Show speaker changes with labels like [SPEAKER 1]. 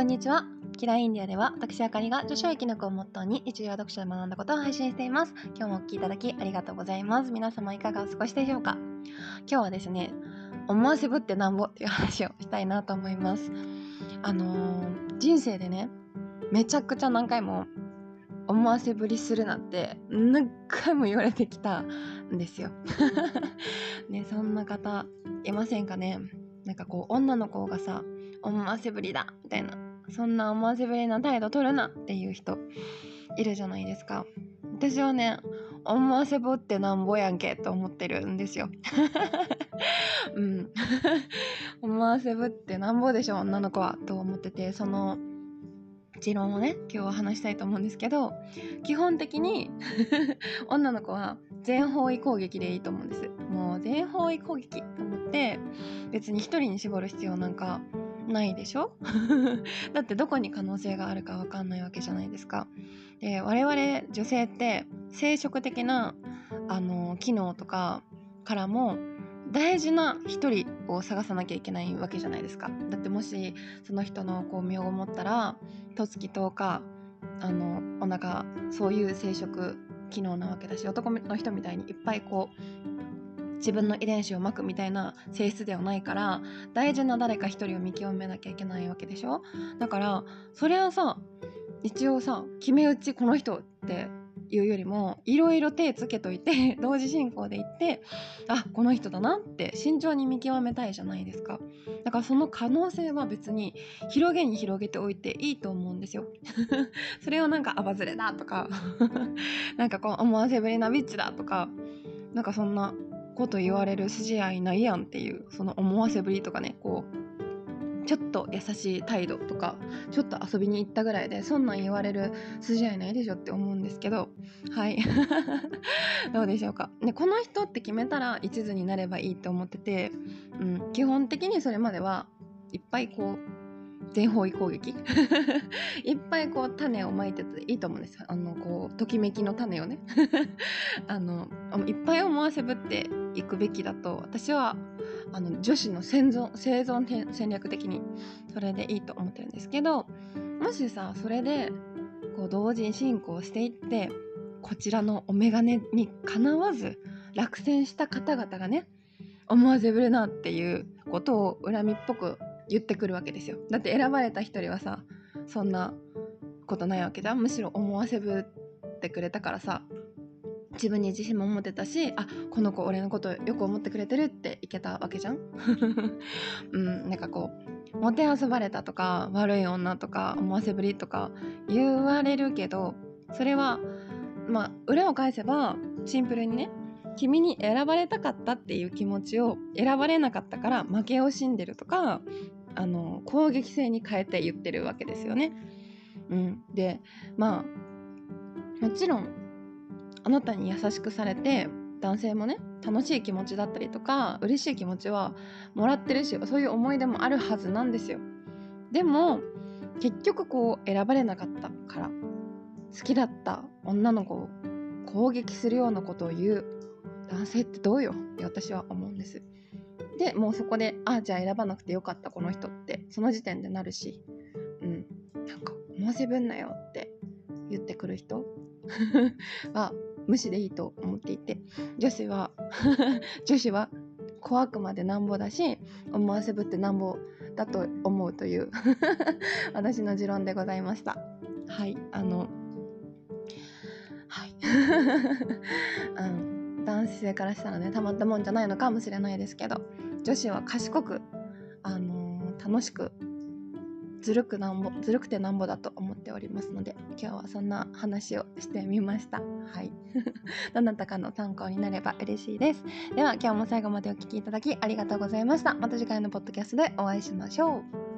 [SPEAKER 1] こんにちは。キラインディアでは私あかりが女子は生き抜くをモットーに日常読書で学んだことを配信しています。今日もお聴きいただきありがとうございます。皆様いかがお過ごしでしょうか？今日はですね、思わせぶってなんぼっていう話をしたいなと思います。あのー人生でね、めちゃくちゃ何回も思わせぶりするなんて何回も言われてきたんですよ。ね、そんな方いませんかね？なんかこう女の子がさ思わせぶりだみたいなそんな思わせぶりな態度取るなっていう人いるじゃないですか。私はね思わせぶってなんぼやんけと思ってるんですよ。うん。思わせぶってなんぼでしょ女の子はと思っててその持論をね今日は話したいと思うんですけど基本的に 女の子は全方位攻撃でいいと思うんです。もう全方位攻撃と思って別に一人に絞る必要なんかないでしょ？だってどこに可能性があるか分かんないわけじゃないですか。で我々女性って生殖的なあの機能とかからも大事な一人を探さなきゃいけないわけじゃないですか。だってもしその人のこう身を思ったら十月10日あのお腹そういう生殖機能なわけだし男の人みたいにいっぱいこう自分の遺伝子をまくみたいな性質ではないから大事な誰か一人を見極めなきゃいけないわけでしょ？だからそれはさ一応さ決め打ちこの人っていうよりもいろいろ手つけといて 同時進行でいってあこの人だなって慎重に見極めたいじゃないですか。だからその可能性は別に広げに広げておいていいと思うんですよ。それをなんかあばずれだとか なんかこう思わせぶりなビッチだとかなんかそんなこと言われる筋合いないやんっていうその思わせぶりとかねこうちょっと優しい態度とかちょっと遊びに行ったぐらいでそんなん言われる筋合いないでしょって思うんですけどはい。どうでしょうか、ね、この人って決めたら一途になればいいと思ってて、うん、基本的にそれまではいっぱいこう全方位攻撃。いっぱいこう種をまいてていいと思うんですあのこうときめきの種をね。あのいっぱい思わせぶっていくべきだと私はあの女子の生存生存戦略的にそれでいいと思ってるんですけどもしさそれでこう同時進行していってこちらのお眼鏡にかなわず落選した方々がね思わせぶるなっていうことを恨みっぽく言ってくるわけですよ。だって選ばれた一人はさそんなことないわけじゃん。むしろ思わせぶってくれたからさ自分に自信も持ってたしあこの子俺のことよく思ってくれてるっていけたわけじゃん うんなんかこうもてあそばれたとか悪い女とか思わせぶりとか言われるけどそれはまあ裏を返せばシンプルにね君に選ばれたかったっていう気持ちを選ばれなかったから負け惜しんでるとかあの攻撃性に変えて言ってるわけですよね。うん、でまあもちろんあなたに優しくされて男性もね楽しい気持ちだったりとか嬉しい気持ちはもらってるしそういう思い出もあるはずなんですよ。でも結局こう選ばれなかったから好きだった女の子を攻撃するようなことを言う男性ってどうよ？って私は思うんです。でもうそこであじゃあ選ばなくてよかったこの人ってその時点でなるしうんなんか思わせぶんなよって言ってくる人 は無視でいいと思っていて女子は 女子は怖くまでなんぼだし思わせぶってなんぼだと思うという 私の持論でございました。はいあのはい、うん、男性からしたらねたまったもんじゃないのかもしれないですけど女子は賢く、あの楽しくずるくなんぼずるくてなんぼだと思っておりますので今日はそんな話をしてみました。はい。どなたかの参考になれば嬉しいです。では今日も最後までお聴きいただきありがとうございました。また次回のポッドキャストでお会いしましょう。